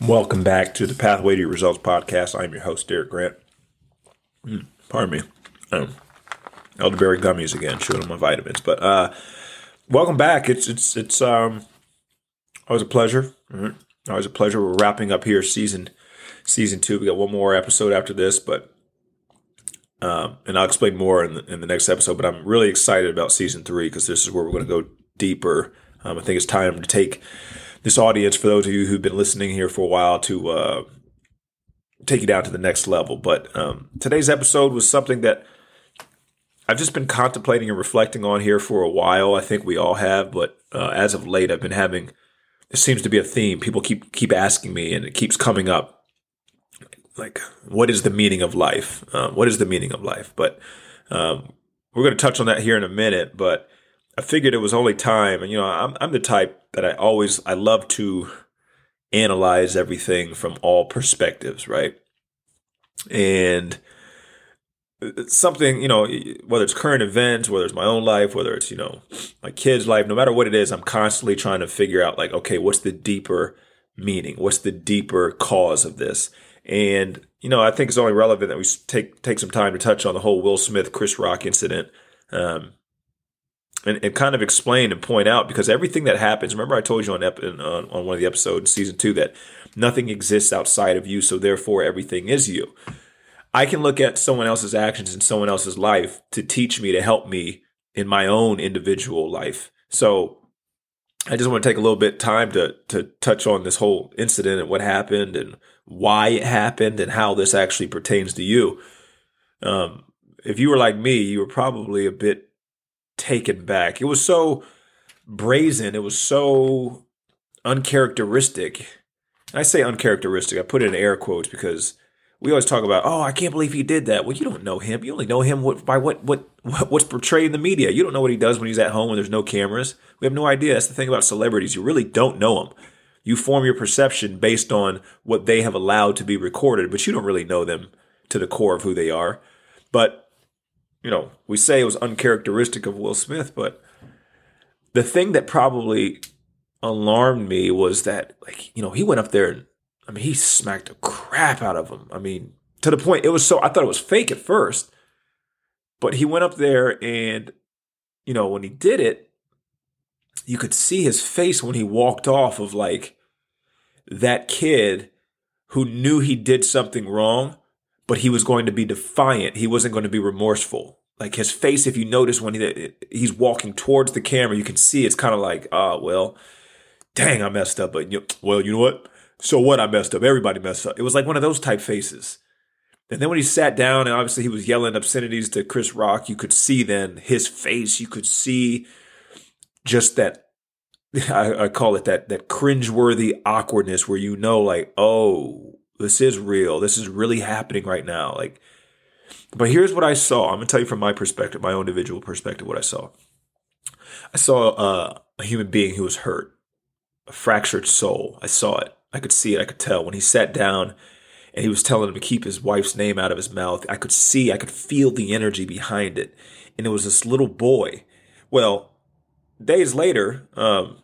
Welcome back to the Pathway to Your Results podcast. I'm your host, Derek Grant. Mm, pardon me. Um, elderberry gummies again, chewing on my vitamins. But uh, welcome back. It's it's it's um always a pleasure. Mm-hmm. Always a pleasure. We're wrapping up here season season two. We got one more episode after this, but um, and I'll explain more in the, in the next episode. But I'm really excited about season three because this is where we're going to go deeper. Um, I think it's time to take this audience, for those of you who've been listening here for a while, to uh, take you down to the next level. But um, today's episode was something that I've just been contemplating and reflecting on here for a while. I think we all have, but uh, as of late, I've been having. It seems to be a theme. People keep keep asking me, and it keeps coming up. Like, what is the meaning of life? Uh, what is the meaning of life? But um, we're going to touch on that here in a minute. But I figured it was only time, and you know, I'm I'm the type that I always I love to analyze everything from all perspectives, right? And something, you know, whether it's current events, whether it's my own life, whether it's, you know, my kids' life, no matter what it is, I'm constantly trying to figure out like, okay, what's the deeper meaning? What's the deeper cause of this? And, you know, I think it's only relevant that we take take some time to touch on the whole Will Smith Chris Rock incident. Um, and, and kind of explain and point out because everything that happens. Remember, I told you on, ep- on on one of the episodes, season two, that nothing exists outside of you, so therefore everything is you. I can look at someone else's actions in someone else's life to teach me to help me in my own individual life. So I just want to take a little bit time to to touch on this whole incident and what happened and why it happened and how this actually pertains to you. Um, if you were like me, you were probably a bit taken back. It was so brazen. It was so uncharacteristic. I say uncharacteristic. I put it in air quotes because we always talk about, oh, I can't believe he did that. Well, you don't know him. You only know him what, by what, what what's portrayed in the media. You don't know what he does when he's at home when there's no cameras. We have no idea. That's the thing about celebrities. You really don't know them. You form your perception based on what they have allowed to be recorded, but you don't really know them to the core of who they are. But you know, we say it was uncharacteristic of Will Smith, but the thing that probably alarmed me was that, like, you know, he went up there and, I mean, he smacked the crap out of him. I mean, to the point, it was so, I thought it was fake at first, but he went up there and, you know, when he did it, you could see his face when he walked off of like that kid who knew he did something wrong but he was going to be defiant. He wasn't going to be remorseful. Like his face, if you notice when he, he's walking towards the camera, you can see it's kind of like, oh, well, dang, I messed up. But, you well, you know what? So what? I messed up. Everybody messed up. It was like one of those type faces. And then when he sat down and obviously he was yelling obscenities to Chris Rock, you could see then his face. You could see just that I, I, call it that that cringeworthy awkwardness where you know like oh this is real. This is really happening right now. Like, but here's what I saw. I'm gonna tell you from my perspective, my own individual perspective, what I saw. I saw uh, a human being who was hurt, a fractured soul. I saw it. I could see it. I could tell when he sat down and he was telling him to keep his wife's name out of his mouth. I could see, I could feel the energy behind it, and it was this little boy. Well, days later, um,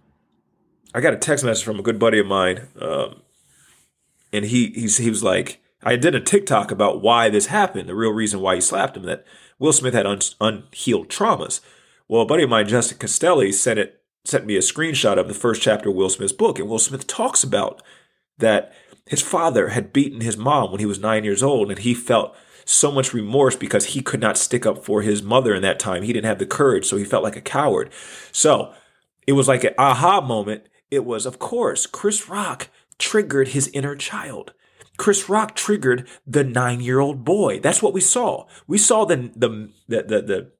I got a text message from a good buddy of mine. Um, and he he's, he was like, I did a TikTok about why this happened, the real reason why he slapped him, that Will Smith had un, unhealed traumas. Well, a buddy of mine, Justin Castelli, sent it sent me a screenshot of the first chapter of Will Smith's book, and Will Smith talks about that his father had beaten his mom when he was nine years old, and he felt so much remorse because he could not stick up for his mother in that time. He didn't have the courage, so he felt like a coward. So it was like an aha moment. It was, of course, Chris Rock triggered his inner child. Chris Rock triggered the nine year old boy. That's what we saw. We saw the, the, the, the,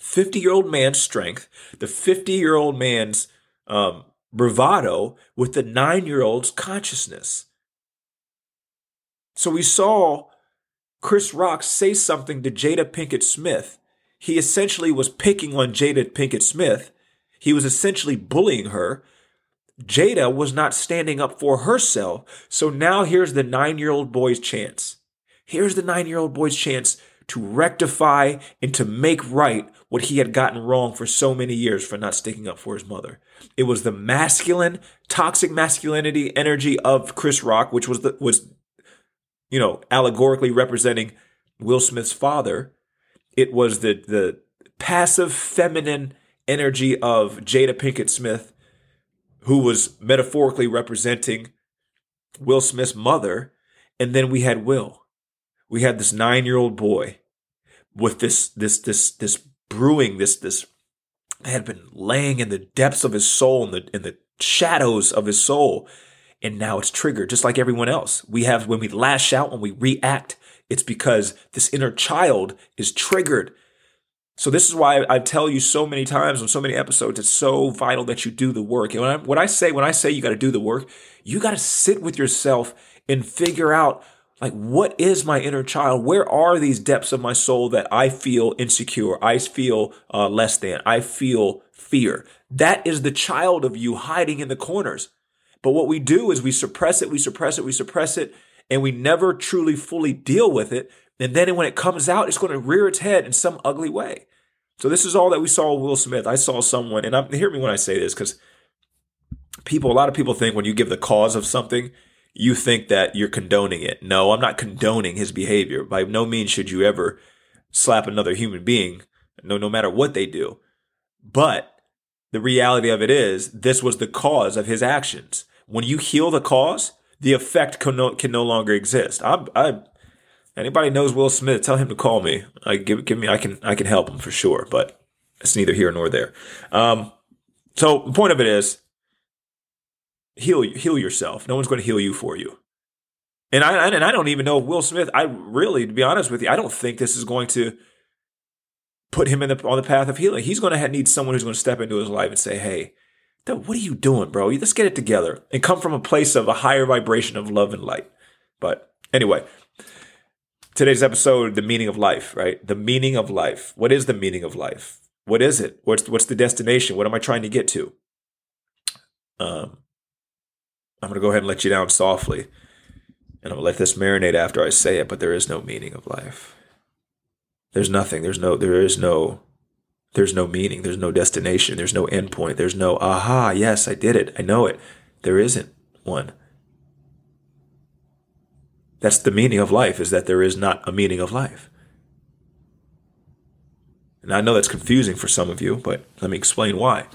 50 year old man's strength, the 50 year old man's um, bravado with the nine year old's consciousness. So we saw Chris Rock say something to Jada Pinkett Smith. He essentially was picking on Jada Pinkett Smith. He was essentially bullying her Jada was not standing up for herself. So now here's the nine year old boy's chance. Here's the nine year old boy's chance to rectify and to make right what he had gotten wrong for so many years for not sticking up for his mother. It was the masculine, toxic masculinity energy of Chris Rock, which was the was you know, allegorically representing Will Smith's father. It was the the passive feminine energy of Jada Pinkett Smith, who was metaphorically representing Will Smith's mother. And then we had Will. We had this nine year old boy with this this this this brewing this this had been laying in the depths of his soul in the in the shadows of his soul and now it's triggered just like everyone else we have when we lash out when we react it's because this inner child is triggered so this is why I tell you so many times on so many episodes, it's so vital that you do the work. And when I, I say when I say you got to do the work, you got to sit with yourself and figure out like what is my inner child? Where are these depths of my soul that I feel insecure? I feel uh, less than. I feel fear. That is the child of you hiding in the corners. But what we do is we suppress it, we suppress it, we suppress it, and we never truly fully deal with it and then when it comes out, it's going to rear its head in some ugly way. So this is all that we saw with Will Smith. I saw someone, and I'm, hear me when I say this, because people, a lot of people think when you give the cause of something, you think that you're condoning it. No, I'm not condoning his behavior. By no means should you ever slap another human being, no, no matter what they do. But the reality of it is, this was the cause of his actions. When you heal the cause, the effect can no, can no longer exist. I, I Anybody knows Will Smith, tell him to call me. I give give me I can I can help him for sure, but it's neither here nor there. Um, so the point of it is heal heal yourself. No one's going to heal you for you. And I and I don't even know if Will Smith. I really, to be honest with you, I don't think this is going to put him in the on the path of healing. He's going to need someone who's going to step into his life and say, "Hey, what are you doing, bro? Let's get it together and come from a place of a higher vibration of love and light." But anyway, today's episode, the meaning of life, right? The meaning of life. What is the meaning of life? What is it? What's what's the destination? What am I trying to get to? Um, I'm gonna go ahead and let you down softly, and I'm gonna let this marinate after I say it. But there is no meaning of life. There's nothing. There's no. There is no. There's no meaning. There's no destination. There's no endpoint. There's no aha. Yes, I did it. I know it. There isn't one. That's the meaning of life, is that there is not a meaning of life. And I know that's confusing for some of you, but let me explain why.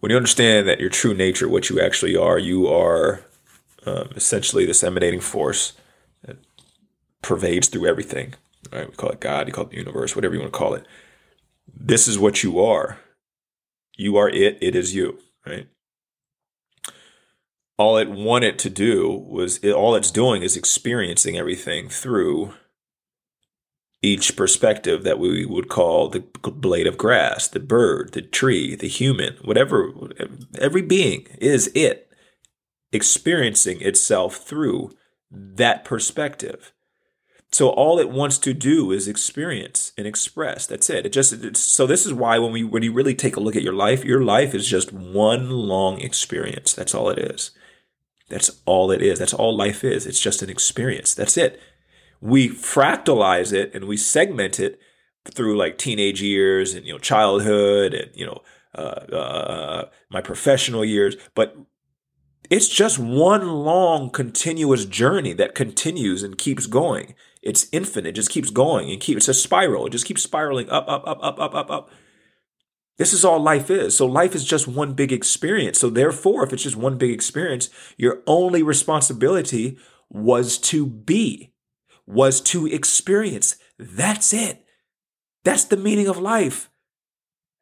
When you understand that your true nature, what you actually are, you are um, essentially this emanating force that pervades through everything. Right? We call it God, you call it the universe, whatever you want to call it. This is what you are. You are it, it is you, right? All it wanted to do was it, all it's doing is experiencing everything through each perspective that we would call the blade of grass, the bird, the tree, the human, whatever, every being is it experiencing itself through that perspective. So all it wants to do is experience and express. That's it. It just so this is why when we when you really take a look at your life, your life is just one long experience. That's all it is. That's all it is. That's all life is. It's just an experience. That's it. We fractalize it and we segment it through like teenage years and you know childhood and you know uh, uh, my professional years, but it's just one long continuous journey that continues and keeps going. It's infinite, it just keeps going and keep. It's a spiral. It just keeps spiraling up, up, up, up, up, up, up. This is all life is. So life is just one big experience. So therefore, if it's just one big experience, your only responsibility was to be, was to experience. That's it. That's the meaning of life.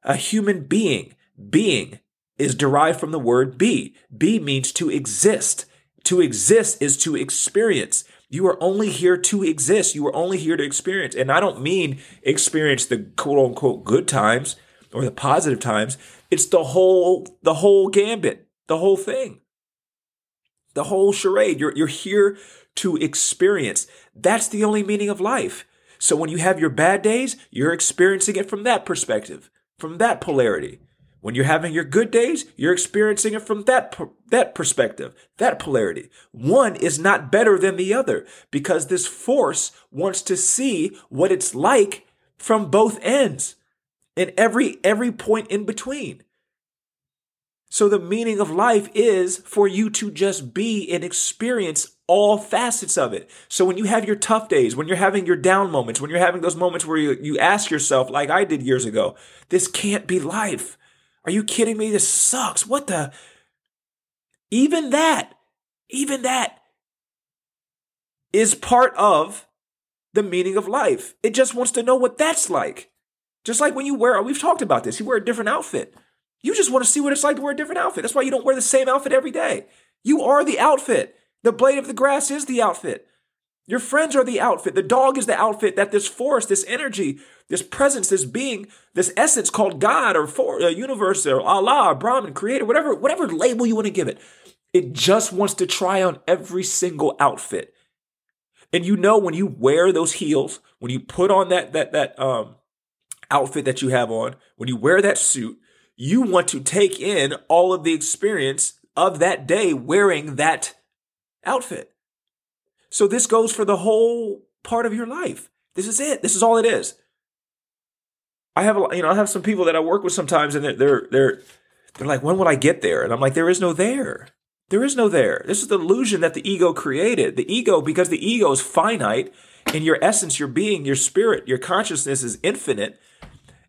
A human being, being is derived from the word be. Be means to exist. To exist is to experience. You are only here to exist. You are only here to experience. And I don't mean experience the quote unquote good times or the positive times. It's the whole the whole gambit, the whole thing. The whole charade. You're you're here to experience. That's the only meaning of life. So when you have your bad days, you're experiencing it from that perspective, from that polarity. When you're having your good days, you're experiencing it from that that perspective, that polarity. One is not better than the other because this force wants to see what it's like from both ends and every every point in between. So the meaning of life is for you to just be and experience all facets of it. So when you have your tough days, when you're having your down moments, when you're having those moments where you, you ask yourself, like I did years ago, this can't be life. Are you kidding me? This sucks. What the? Even that, even that is part of the meaning of life. It just wants to know what that's like. Just like when you wear, we've talked about this, you wear a different outfit. You just want to see what it's like to wear a different outfit. That's why you don't wear the same outfit every day. You are the outfit. The blade of the grass is the outfit. Your friends are the outfit. The dog is the outfit that this force, this energy, this presence, this being, this essence called God or for, uh, universe or Allah, or Brahman, creator, whatever, whatever label you want to give it. It just wants to try on every single outfit. And you know when you wear those heels, when you put on that that that um outfit that you have on, when you wear that suit, you want to take in all of the experience of that day wearing that outfit. So this goes for the whole part of your life. This is it. This is all it is. I have a, you know I have some people that I work with sometimes, and they're they're they're, they're like, when will I get there? And I'm like, there is no there. There is no there. This is the illusion that the ego created. The ego, because the ego is finite, in your essence, your being, your spirit, your consciousness is infinite.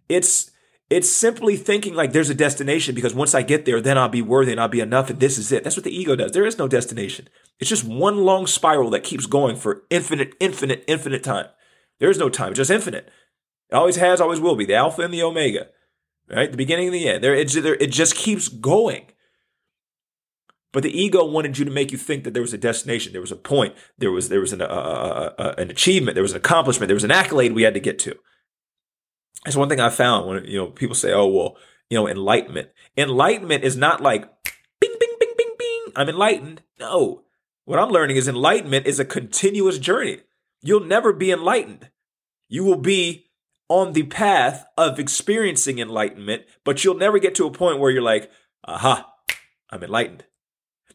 It's it's simply thinking like there's a destination because once I get there, then I'll be worthy and I'll be enough, and this is it. That's what the ego does. There is no destination. It's just one long spiral that keeps going for infinite, infinite, infinite time. There is no time, just infinite. It always has, always will be. The alpha and the omega, right? The beginning and the end. There, it, it just keeps going. But the ego wanted you to make you think that there was a destination, there was a point, there was there was an, uh, uh, uh, an achievement, there was an accomplishment, there was an accolade we had to get to. That's one thing I found when you know people say, "Oh, well, you know, enlightenment." Enlightenment is not like bing, bing, bing, bing, bing. I'm enlightened. No, what I'm learning is enlightenment is a continuous journey. You'll never be enlightened. You will be on the path of experiencing enlightenment, but you'll never get to a point where you're like, "Aha, I'm enlightened."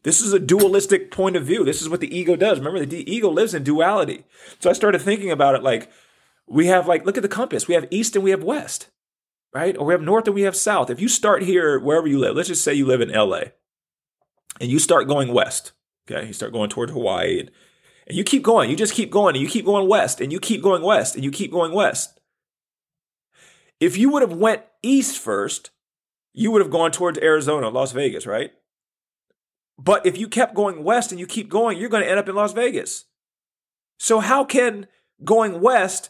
This is a dualistic point of view. This is what the ego does. Remember, the ego lives in duality. So I started thinking about it like, we have like look at the compass. We have east and we have west right? Or we have north and we have south. If you start here wherever you live let's just say you live in la and you start going west okay? You start going toward hawaii and, and you keep going. You just keep going and you keep going west and you keep going west and you keep going west. If you would have went east first you would have gone towards arizona las vegas right but if you kept going west and you keep going you're going to end up in las vegas so how can going west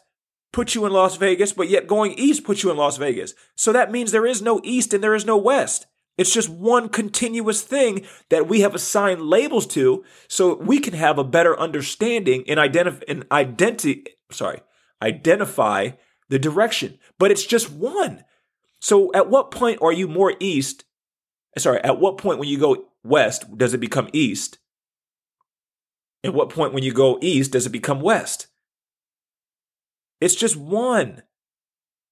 put you in Las Vegas, but yet going east puts you in Las Vegas. So that means there is no east and there is no west. It's just one continuous thing that we have assigned labels to so we can have a better understanding and identify and identity sorry, identify the direction. But it's just one. So at what point are you more east? Sorry, at what point when you go west does it become east? At what point when you go east does it become west? It's just one.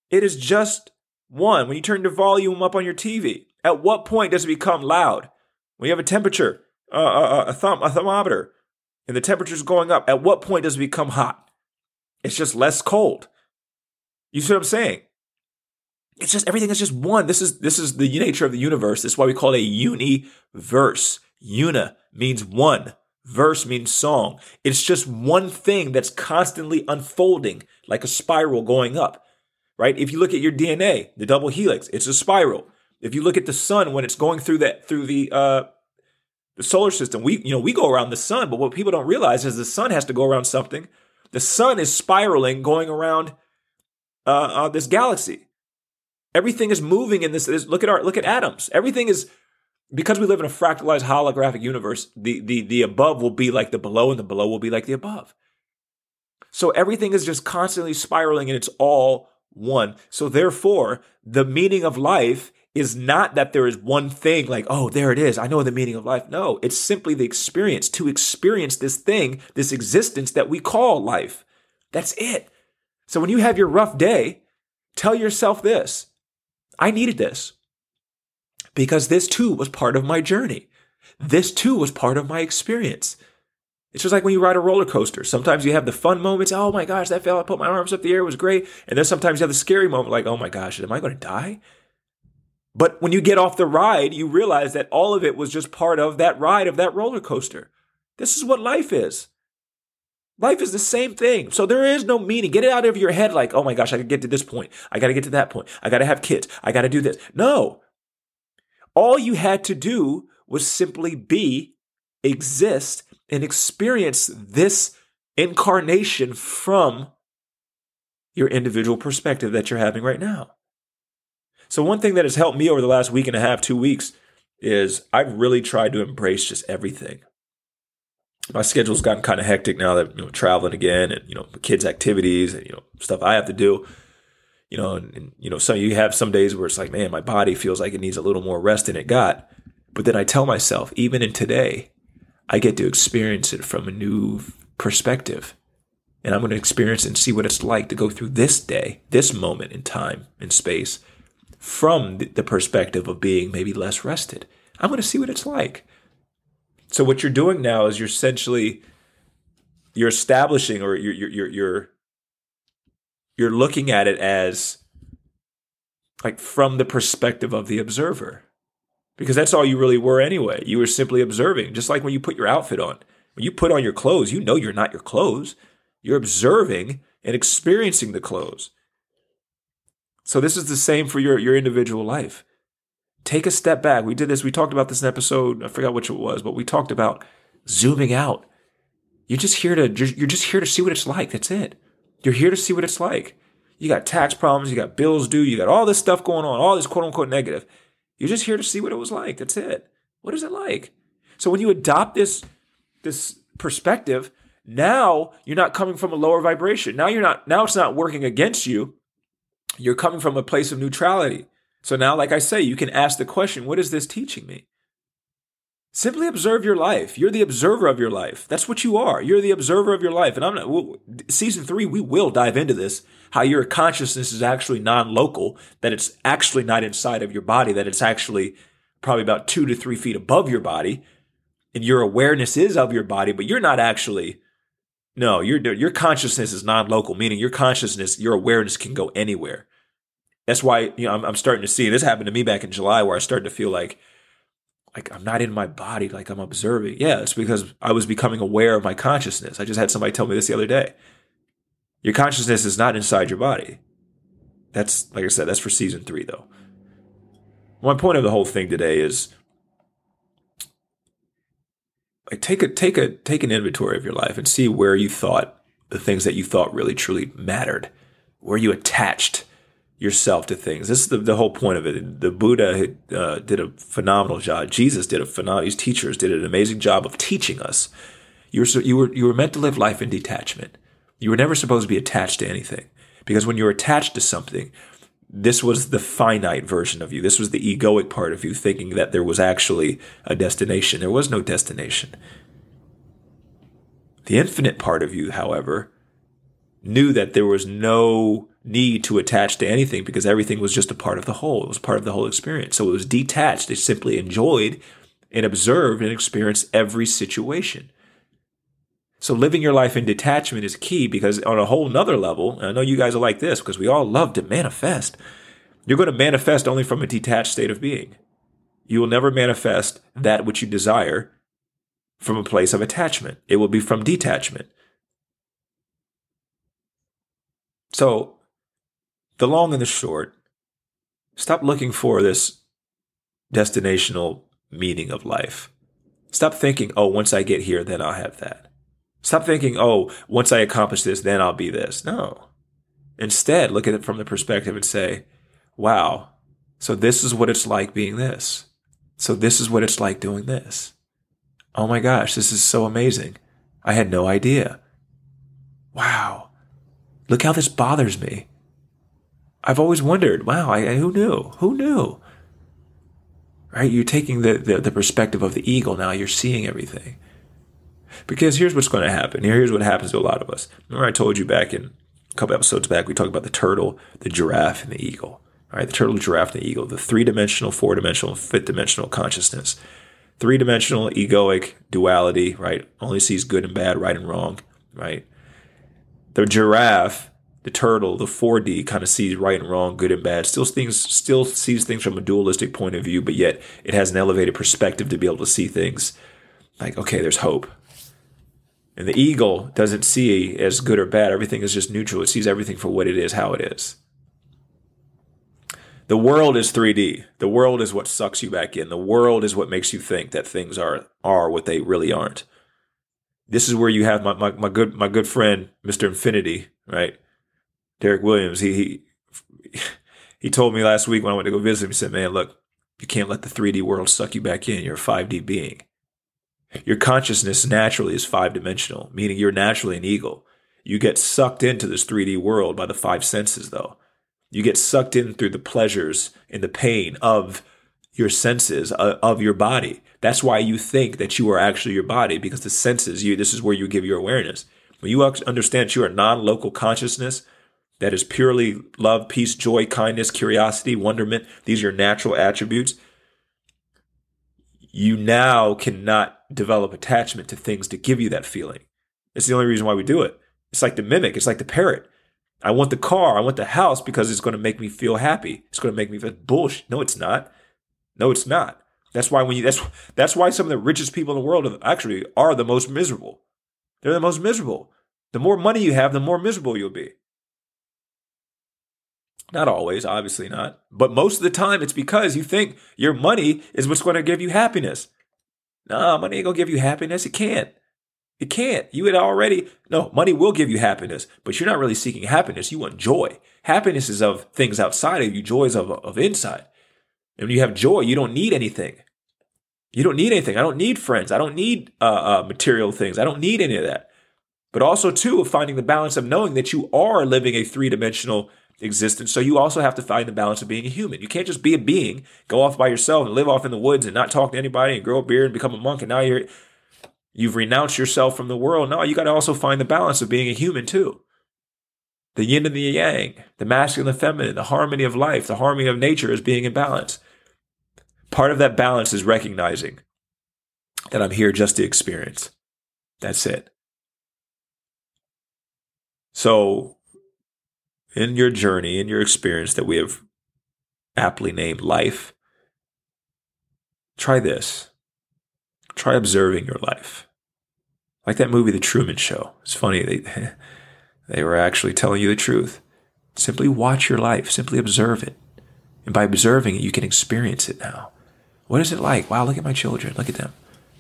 It is just one. When you turn the volume up on your TV, at what point does it become loud? When you have a temperature, uh, uh, a, thumb, a thermometer, and the temperature is going up, at what point does it become hot? It's just less cold. You see what I'm saying? It's just everything is just one. This is this is the nature of the universe. This is why we call it a universe. Una means one. Verse means song. It's just one thing that's constantly unfolding like a spiral going up, right? If you look at your DNA, the double helix, it's a spiral. If you look at the sun when it's going through that through the uh, the solar system, we you know we go around the sun, but what people don't realize is the sun has to go around something. The sun is spiraling, going around uh, uh, this galaxy. Everything is moving in this, this. Look at our look at atoms. Everything is because we live in a fractalized holographic universe, the, the, the above will be like the below and the below will be like the above. So everything is just constantly spiraling and it's all one. So therefore, the meaning of life is not that there is one thing like, oh, there it is. I know the meaning of life. No, it's simply the experience to experience this thing, this existence that we call life. That's it. So when you have your rough day, tell yourself this I needed this. because this too was part of my journey. This too was part of my experience. It's just like when you ride a roller coaster. Sometimes you have the fun moments. Oh my gosh, that fell. I put my arms up the air. It was great. And then sometimes you have the scary moment like, oh my gosh, am I going to die? But when you get off the ride, you realize that all of it was just part of that ride of that roller coaster. This is what life is. Life is the same thing. So there is no meaning. Get it out of your head like, oh my gosh, I can get to this point. I got to get to that point. I got to have kids. I got to do this. No. All you had to do was simply be, exist, and experience this incarnation from your individual perspective that you're having right now. So, one thing that has helped me over the last week and a half, two weeks, is I've really tried to embrace just everything. My schedule's gotten kind of hectic now that you know traveling again and you know kids' activities and you know stuff I have to do. You know, and, and you know, so you have some days where it's like, man, my body feels like it needs a little more rest than it got. But then I tell myself, even in today, I get to experience it from a new perspective. And I'm going to experience and see what it's like to go through this day, this moment in time and space from the perspective of being maybe less rested. I'm going to see what it's like. So what you're doing now is you're essentially you're establishing or you're you're you're you're looking at it as like from the perspective of the observer because that's all you really were anyway. You were simply observing, just like when you put your outfit on. When you put on your clothes, you know you're not your clothes. You're observing and experiencing the clothes. So this is the same for your, your individual life. Take a step back. We did this, we talked about this in episode, I forgot which it was, but we talked about zooming out. You're just here to you're just here to see what it's like. That's it. You're here to see what it's like. You got tax problems, you got bills due, you got all this stuff going on, all this quote unquote negative. You're just here to see what it was like. That's it. What is it like? So when you adopt this this perspective, now you're not coming from a lower vibration. Now you're not now it's not working against you. You're coming from a place of neutrality. So now like I say, you can ask the question, what is this teaching me? Simply observe your life. You're the observer of your life. That's what you are. You're the observer of your life. And I'm not, season three, we will dive into this how your consciousness is actually non local, that it's actually not inside of your body, that it's actually probably about two to three feet above your body. And your awareness is of your body, but you're not actually, no, your, your consciousness is non local, meaning your consciousness, your awareness can go anywhere. That's why, you know, I'm, I'm starting to see this happened to me back in July where I started to feel like, like I'm not in my body, like I'm observing. Yeah, it's because I was becoming aware of my consciousness. I just had somebody tell me this the other day. Your consciousness is not inside your body. That's, like I said, that's for season three, though. My point of the whole thing today is like take a take a take an inventory of your life and see where you thought the things that you thought really truly mattered, where you attached yourself to things. This is the, the whole point of it. The Buddha uh, did a phenomenal job. Jesus did a phenomenal. These teachers did an amazing job of teaching us. You were you were you were meant to live life in detachment. You were never supposed to be attached to anything because when you're attached to something, this was the finite version of you. This was the egoic part of you thinking that there was actually a destination. There was no destination. The infinite part of you, however, knew that there was no need to attach to anything because everything was just a part of the whole. It was part of the whole experience. So it was detached. It simply enjoyed and observed and experienced every situation. So living your life in detachment is key because on a whole nother level, I know you guys are like this because we all love to manifest. You're going to manifest only from a detached state of being. You will never manifest that which you desire from a place of attachment. It will be from detachment. So, the long and the short, stop looking for this destinational meaning of life. Stop thinking, oh, once I get here, then I'll have that. Stop thinking, oh, once I accomplish this, then I'll be this. No. Instead, look at it from the perspective and say, wow, so this is what it's like being this. So this is what it's like doing this. Oh my gosh, this is so amazing. I had no idea. Wow. Look how this bothers me. I've always wondered, wow, I, who knew? Who knew? Right? You're taking the, the, the perspective of the eagle now, you're seeing everything. Because here's what's going to happen. Here's what happens to a lot of us. Remember, I told you back in a couple episodes back, we talked about the turtle, the giraffe, and the eagle. All right, the turtle, giraffe, and the eagle, the three dimensional, four dimensional, fifth dimensional consciousness. Three dimensional egoic duality, right? Only sees good and bad, right and wrong, right? The giraffe, the turtle, the 4D kind of sees right and wrong, good and bad. Still things still sees things from a dualistic point of view, but yet it has an elevated perspective to be able to see things like, okay, there's hope. And the eagle doesn't see as good or bad. Everything is just neutral. It sees everything for what it is, how it is. The world is 3D. The world is what sucks you back in. The world is what makes you think that things are are what they really aren't. This is where you have my, my, my good my good friend, Mr. Infinity, right? Derek Williams. He, he he told me last week when I went to go visit him, he said, Man, look, you can't let the 3D world suck you back in. You're a 5D being. Your consciousness naturally is five dimensional, meaning you're naturally an eagle. You get sucked into this 3D world by the five senses, though. You get sucked in through the pleasures and the pain of your senses, uh, of your body. That's why you think that you are actually your body, because the senses, you this is where you give your awareness. When you understand you are non-local consciousness, that is purely love, peace, joy, kindness, curiosity, wonderment. These are your natural attributes. You now cannot develop attachment to things to give you that feeling. It's the only reason why we do it. It's like the mimic, it's like the parrot. I want the car, I want the house because it's going to make me feel happy. It's going to make me feel bullshit. No, it's not. No, it's not. That's why when you that's that's why some of the richest people in the world actually are the most miserable. They're the most miserable. The more money you have, the more miserable you'll be. Not always, obviously not. But most of the time, it's because you think your money is what's going to give you happiness. Nah, money ain't gonna give you happiness. It can't. It can't. You had already, no, money will give you happiness, but you're not really seeking happiness. You want joy. Happiness is of things outside of you, joy is of, of inside. And when you have joy, you don't need anything. You don't need anything. I don't need friends. I don't need uh, uh, material things. I don't need any of that. But also, too, of finding the balance of knowing that you are living a three dimensional existence. So you also have to find the balance of being a human. You can't just be a being, go off by yourself and live off in the woods and not talk to anybody and grow a beard and become a monk. And now you're you've renounced yourself from the world. No, you got to also find the balance of being a human too. The yin and the yang, the masculine and the feminine, the harmony of life, the harmony of nature is being in balance. Part of that balance is recognizing that I'm here just to experience. That's it. So in your journey, in your experience that we have aptly named life, try this. Try observing your life. Like that movie, The Truman Show. It's funny, they, they were actually telling you the truth. Simply watch your life, simply observe it. And by observing it, you can experience it now. What is it like? Wow, look at my children. Look at them.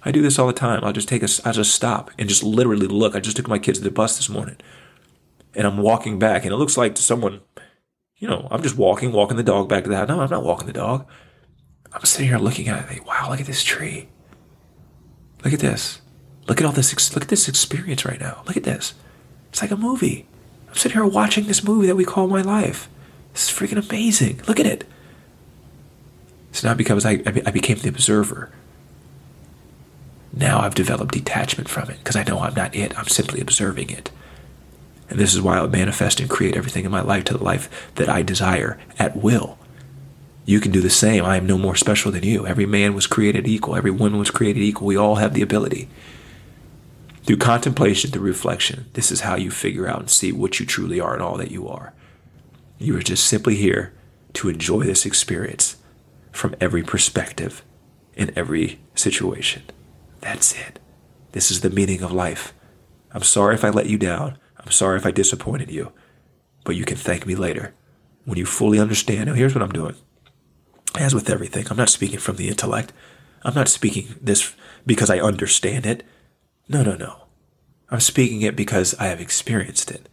I do this all the time. I'll just take a, I'll just stop and just literally look. I just took my kids to the bus this morning and I'm walking back, and it looks like to someone, you know, I'm just walking, walking the dog back to the house. No, I'm not walking the dog. I'm sitting here looking at it. Like, Wow, look at this tree. Look at this. Look at all this. Look at this experience right now. Look at this. It's like a movie. I'm sitting here watching this movie that we call my life. This is freaking amazing. Look at it. So now because I, I became the observer. Now I've developed detachment from it because I know I'm not it. I'm simply observing it. And this is why I manifest and create everything in my life to the life that I desire at will. You can do the same. I am no more special than you. Every man was created equal. Every woman was created equal. We all have the ability. Through contemplation, through reflection, this is how you figure out and see what you truly are and all that you are. You are just simply here to enjoy this experience from every perspective in every situation. That's it. This is the meaning of life. I'm sorry if I let you down. I'm sorry if I disappointed you, but you can thank me later when you fully understand. Now, here's what I'm doing. As with everything, I'm not speaking from the intellect. I'm not speaking this because I understand it. No, no, no. I'm speaking it because I have experienced it.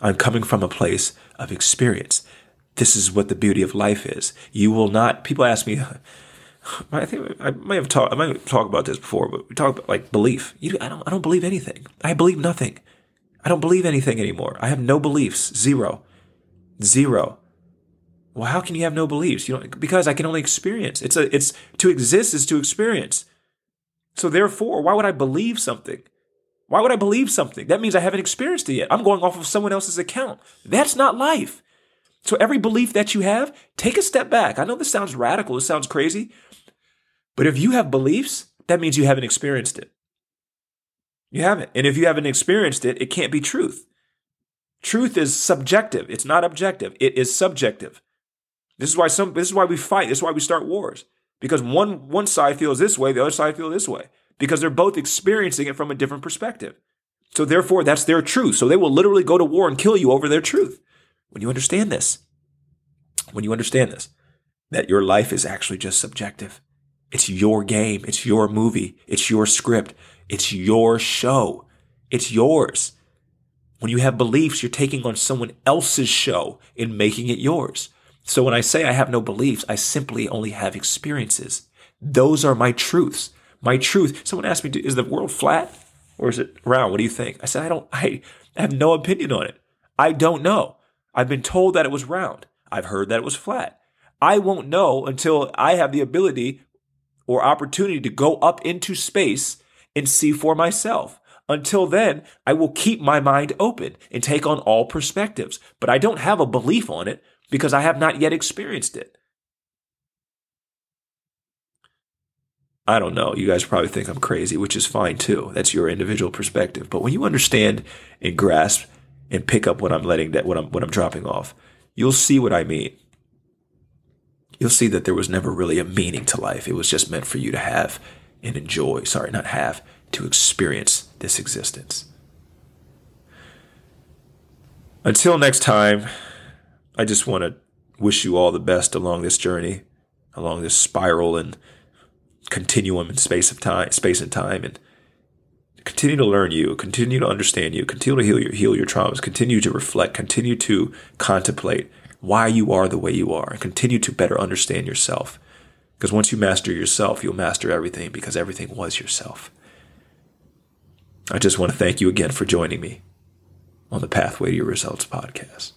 I'm coming from a place of experience. This is what the beauty of life is. You will not, people ask me, I think I might have talked, I might talked about this before, but we talk about like belief. You, I don't, I don't believe anything. I believe nothing. I don't believe anything anymore. I have no beliefs. Zero. Zero. Well, how can you have no beliefs? You know, because I can only experience. It's a it's to exist is to experience. So therefore, why would I believe something? Why would I believe something? That means I haven't experienced it yet. I'm going off of someone else's account. That's not life. So every belief that you have, take a step back. I know this sounds radical, this sounds crazy, but if you have beliefs, that means you haven't experienced it. You haven't. And if you haven't experienced it, it can't be truth. Truth is subjective. It's not objective. It is subjective. This is why some this is why we fight. This is why we start wars. Because one one side feels this way, the other side feels this way. Because they're both experiencing it from a different perspective. So therefore, that's their truth. So they will literally go to war and kill you over their truth. When you understand this, when you understand this, that your life is actually just subjective. It's your game. It's your movie. It's your script. It's your show. It's yours. When you have beliefs, you're taking on someone else's show and making it yours. So when I say I have no beliefs, I simply only have experiences. Those are my truths. My truth. Someone asked me, is the world flat or is it round? What do you think? I said, I don't, I have no opinion on it. I don't know. I've been told that it was round. I've heard that it was flat. I won't know until I have the ability or opportunity to go up into space and see for myself. Until then, I will keep my mind open and take on all perspectives, but I don't have a belief on it because I have not yet experienced it. I don't know. You guys probably think I'm crazy, which is fine too. That's your individual perspective. But when you understand and grasp and pick up what I'm letting that what I'm what I'm dropping off, you'll see what I mean you'll see that there was never really a meaning to life. It was just meant for you to have and enjoy, sorry, not have, to experience this existence. Until next time, I just want to wish you all the best along this journey, along this spiral and continuum in space of time, space and time, and continue to learn you, continue to understand you, continue to heal your heal your traumas, continue to reflect, continue to contemplate, why you are the way you are and continue to better understand yourself. Because once you master yourself, you'll master everything because everything was yourself. I just want to thank you again for joining me on the Pathway to Your Results podcast.